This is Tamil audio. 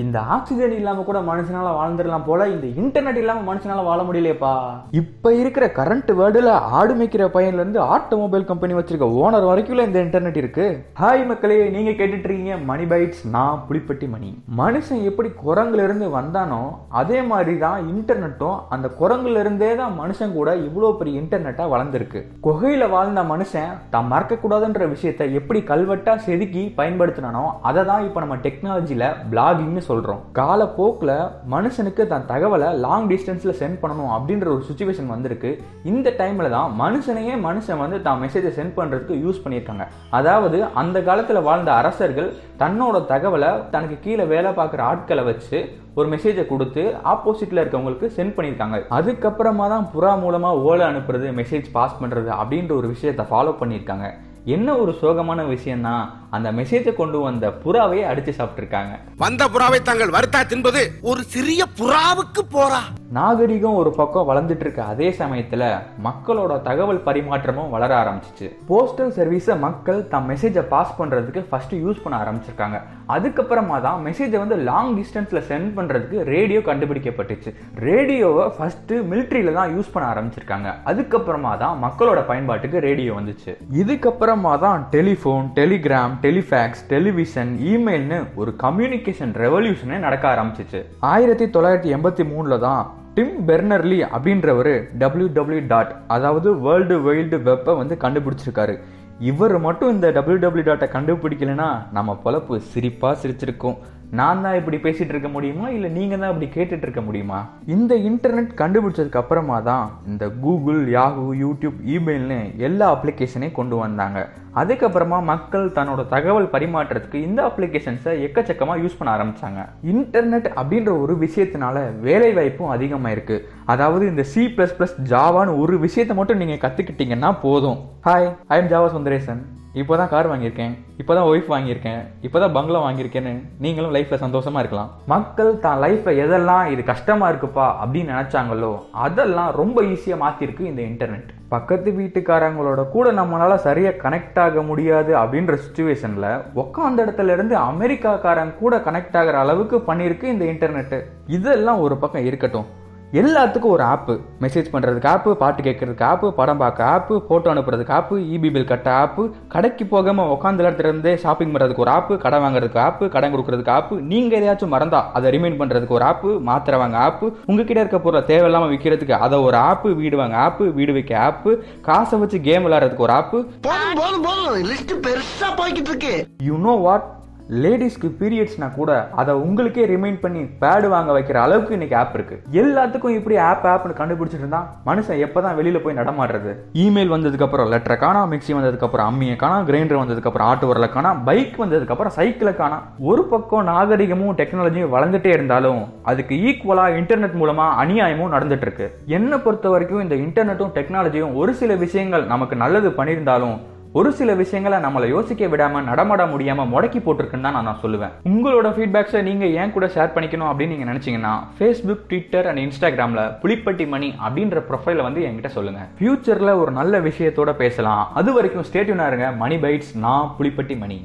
இந்த ஆக்சிஜன் இல்லாம கூட மனுஷனால வாழ்ந்துடலாம் போல இந்த இன்டர்நெட் இல்லாம மனுஷனால வாழ முடியலையேப்பா. இப்ப இருக்கிற கரண்ட் வேர்டில் ஆடு மேய்க்கிற பையன்ல இருந்து ஆட்டோமொபைல் கம்பெனி வச்சிருக்க ஓனர் வரைக்கும் இந்த இன்டர்நெட் இருக்கு. ஹாய் மக்களே நீங்க கேட்டுட்டு இருக்கீங்க மணி பைட்ஸ் நான் புளிப்பட்டி மணி. மனுஷன் எப்படி குரங்குல இருந்து வந்தானோ அதே மாதிரி தான் இன்டர்நெட்டும் அந்த குரங்குல இருந்தே தான் மனுஷன் கூட இவ்வளோ பெரிய இன்டர்நெட்டா வளர்ந்துருக்கு. குகையில வாழ்ந்த மனுஷன் தான் மறக்க கூடாதுன்ற விஷயத்தை எப்படி கல்வெட்டா செதுக்கி பயன்படுத்தினானோ அதை தான் இப்போ நம்ம டெக்னாலஜியில் பிளாகிங்னு சொல்கிறோம் காலப்போக்கில் மனுஷனுக்கு தன் தகவலை லாங் டிஸ்டன்ஸில் சென்ட் பண்ணணும் அப்படின்ற ஒரு சுச்சுவேஷன் வந்திருக்கு. இந்த டைமில் தான் மனுஷனையே மனுஷன் வந்து தான் மெசேஜை சென்ட் பண்ணுறதுக்கு யூஸ் பண்ணியிருக்காங்க. அதாவது அந்த காலத்தில் வாழ்ந்த அரசர்கள் தன்னோட தகவலை தனக்கு கீழே வேலை பார்க்குற ஆட்களை வச்சு ஒரு மெசேஜை கொடுத்து ஆப்போசிட்டில் இருக்கவங்களுக்கு சென்ட் பண்ணியிருக்காங்க. அதுக்கப்புறமா தான் புறா மூலமாக ஓலை அனுப்புறது மெசேஜ் பாஸ் பண்ணுறது அப்படின்ற ஒரு விஷயத்தை ஃபாலோ பண்ணியிருக்காங்க. என்ன ஒரு சோகமான விஷயம்னா அந்த மெசேஜை கொண்டு வந்த புறாவையே அடிச்சு சாப்பிட்டுருக்காங்க. வந்த புறாவை தாங்கள் வருத்தா தின்பது ஒரு சிறிய புறாவுக்கு போறா. நாகரிகம் ஒரு பக்கம் வளர்ந்துட்டு இருக்க அதே சமயத்துல மக்களோட தகவல் பரிமாற்றமும் வளர ஆரம்பிச்சிச்சு. போஸ்டல் சர்வீஸை மக்கள் தம் மெசேஜை பாஸ் பண்றதுக்கு ஃபர்ஸ்ட் யூஸ் பண்ண ஆரம்பிச்சிருக்காங்க. அதுக்கப்புறமா தான் மெசேஜை வந்து லாங் டிஸ்டன்ஸில் சென்ட் பண்ணுறதுக்கு ரேடியோ கண்டுபிடிக்கப்பட்டுச்சு. ரேடியோவை ஃபஸ்ட்டு மிலிட்ரியில் தான் யூஸ் பண்ண ஆரம்பிச்சிருக்காங்க. அதுக்கப்புறமா தான் மக்களோட பயன்பாட்டுக்கு ரேடியோ வந்துச்சு. இதுக்கப்புறமா தான் டெலிஃபோன் டெலிகிராம் டெலிஃபேக்ஸ் டெலிவிஷன் இமெயில்னு ஒரு கம்யூனிகேஷன் ரெவல்யூஷனே நடக்க ஆரம்பிச்சிச்சு. ஆயிரத்தி தொள்ளாயிரத்தி எண்பத்தி மூணில் தான் டிம் பெர்னர்லி அப்படின்றவர் டபிள்யூ டபிள்யூ டாட் அதாவது வேர்ல்டு வைல்டு வெப்பை வந்து கண்டுபிடிச்சிருக்காரு. இவர் மட்டும் இந்த டபிள்யூ டபிள்யூ டாட்டை கண்டுபிடிக்கலனா நம்ம பொழப்பு சிரிப்பாக சிரிச்சிருக்கும். நான் தான் இப்படி பேசிட்டு இருக்க முடியுமா? இல்லை நீங்கள் தான் இப்படி கேட்டுட்டு இருக்க முடியுமா? இந்த இன்டர்நெட் கண்டுபிடிச்சதுக்கு அப்புறமா தான் இந்த கூகுள் யாகு யூடியூப் இமெயில்னு எல்லா அப்ளிகேஷனையும் கொண்டு வந்தாங்க. அதுக்கப்புறமா மக்கள் தன்னோட தகவல் பரிமாற்றத்துக்கு இந்த அப்ளிகேஷன்ஸை எக்கச்சக்கமாக யூஸ் பண்ண ஆரம்பித்தாங்க இன்டர்நெட் அப்படின்ற ஒரு விஷயத்தினால வேலை வாய்ப்பும் அதிகமாக இருக்குது அதாவது இந்த சி ப்ளஸ் ப்ளஸ் ஜாவான்னு ஒரு விஷயத்தை மட்டும் நீங்கள் கற்றுக்கிட்டீங்கன்னா போதும். Hi I am Java Sundaresan இப்போ தான் கார் வாங்கியிருக்கேன் இப்போ தான் ஒய்ஃப் வாங்கியிருக்கேன் இப்போ தான் பங்களா வாங்கியிருக்கேன்னு நீங்களும் லைஃப்பில் சந்தோஷமாக இருக்கலாம். மக்கள் தான் லைஃப்பில் எதெல்லாம் இது கஷ்டமாக இருக்குப்பா அப்படின்னு நினச்சாங்களோ அதெல்லாம் ரொம்ப ஈஸியாக மாற்றிருக்கு இந்த இன்டர்நெட் பக்கத்து வீட்டுக்காரங்களோட கூட நம்மளால் சரியாக கனெக்ட் ஆக முடியாது அப்படின்ற சுச்சுவேஷனில் உக்காந்த இடத்துல இருந்து அமெரிக்காக்காரங்க கூட கனெக்ட் ஆகிற அளவுக்கு பண்ணியிருக்கு இந்த இன்டர்நெட்டு இதெல்லாம் ஒரு பக்கம் இருக்கட்டும். எல்லாத்துக்கும் ஒரு ஆப்பு. மெசேஜ் பண்ணுறதுக்கு ஆப்பு பாட்டு கேட்கறதுக்கு ஆப்பு படம் பார்க்க ஆப்பு ஃபோட்டோ அனுப்புறதுக்கு ஆப்பு இபி பில் கட்ட ஆப்பு கடைக்கு போகாமல் உட்காந்த இடத்துல இருந்தே ஷாப்பிங் பண்ணுறதுக்கு ஒரு ஆப்பு கடை வாங்குறதுக்கு ஆப்பு கடன் கொடுக்கறதுக்கு ஆப்பு நீங்கள் எதையாச்சும் மறந்தா அதை ரிமைண்ட் பண்ணுறதுக்கு ஒரு ஆப்பு மாத்திரை வாங்க ஆப்பு உங்ககிட்ட இருக்க பொருளை தேவையில்லாமல் விற்கிறதுக்கு அதை ஒரு ஆப்பு வீடு வாங்க ஆப்பு வீடு வைக்க ஆப்பு காசை வச்சு கேம் விளையாடுறதுக்கு ஒரு ஆப்பு. போதும் போதும் போதும். லிஸ்ட் பெருசா போய்கிட்டு இருக்கு. யூ நோ வாட் லேடிஸ்க்கு பீரியட்ஸ்னா கூட அதை உங்களுக்கே ரிமைண்ட் பண்ணி பேடு வாங்க வைக்கிற அளவுக்கு இன்னைக்கு ஆப் இருக்கு. எல்லாத்துக்கும் இப்படி ஆப் ஆப்னு கண்டுபிடிச்சிட்டு இருந்தா மனுஷன் எப்பதான் வெளியில போய் நடமாடுறது? இமெயில் வந்ததுக்கு அப்புறம் லெட்டரை காணா மிக்சி வந்ததுக்கு அப்புறம் அம்மியை காணா கிரைண்டர் வந்ததுக்கு அப்புறம் ஆட்டு வரல காணா பைக் வந்ததுக்கு அப்புறம் சைக்கிளை காணா. ஒரு பக்கம் நாகரிகமும் டெக்னாலஜியும் வளர்ந்துட்டே இருந்தாலும் அதுக்கு ஈக்குவலா இன்டர்நெட் மூலமா அநியாயமும் நடந்துட்டு இருக்கு. என்னை பொறுத்த வரைக்கும் இந்த இன்டர்நெட்டும் டெக்னாலஜியும் ஒரு சில விஷயங்கள் நமக்கு நல்லது பண்ணியிருந்தாலும் ஒரு சில விஷயங்களை நம்மளை யோசிக்க விடாம நடமாட முடியாம முடக்கி போட்டிருக்குன்னு தான் நான் சொல்லுவேன். உங்களோட ஃபீட்பேக்ஸை நீங்க ஏன் கூட ஷேர் பண்ணிக்கணும் அப்படின்னு நீங்க நினைச்சீங்கன்னா ஃபேஸ்புக் ட்விட்டர் அண்ட் இன்ஸ்டாகிராம்ல புளிப்பட்டி மணி அப்படின்ற ப்ரொஃபைல வந்து என்கிட்ட சொல்லுங்க. ஃபியூச்சர்ல ஒரு நல்ல விஷயத்தோட பேசலாம். அது வரைக்கும் ஸ்டேட்யூனா இருங்க. மணி பைட்ஸ் நான் புளிப்பட்டி மணி.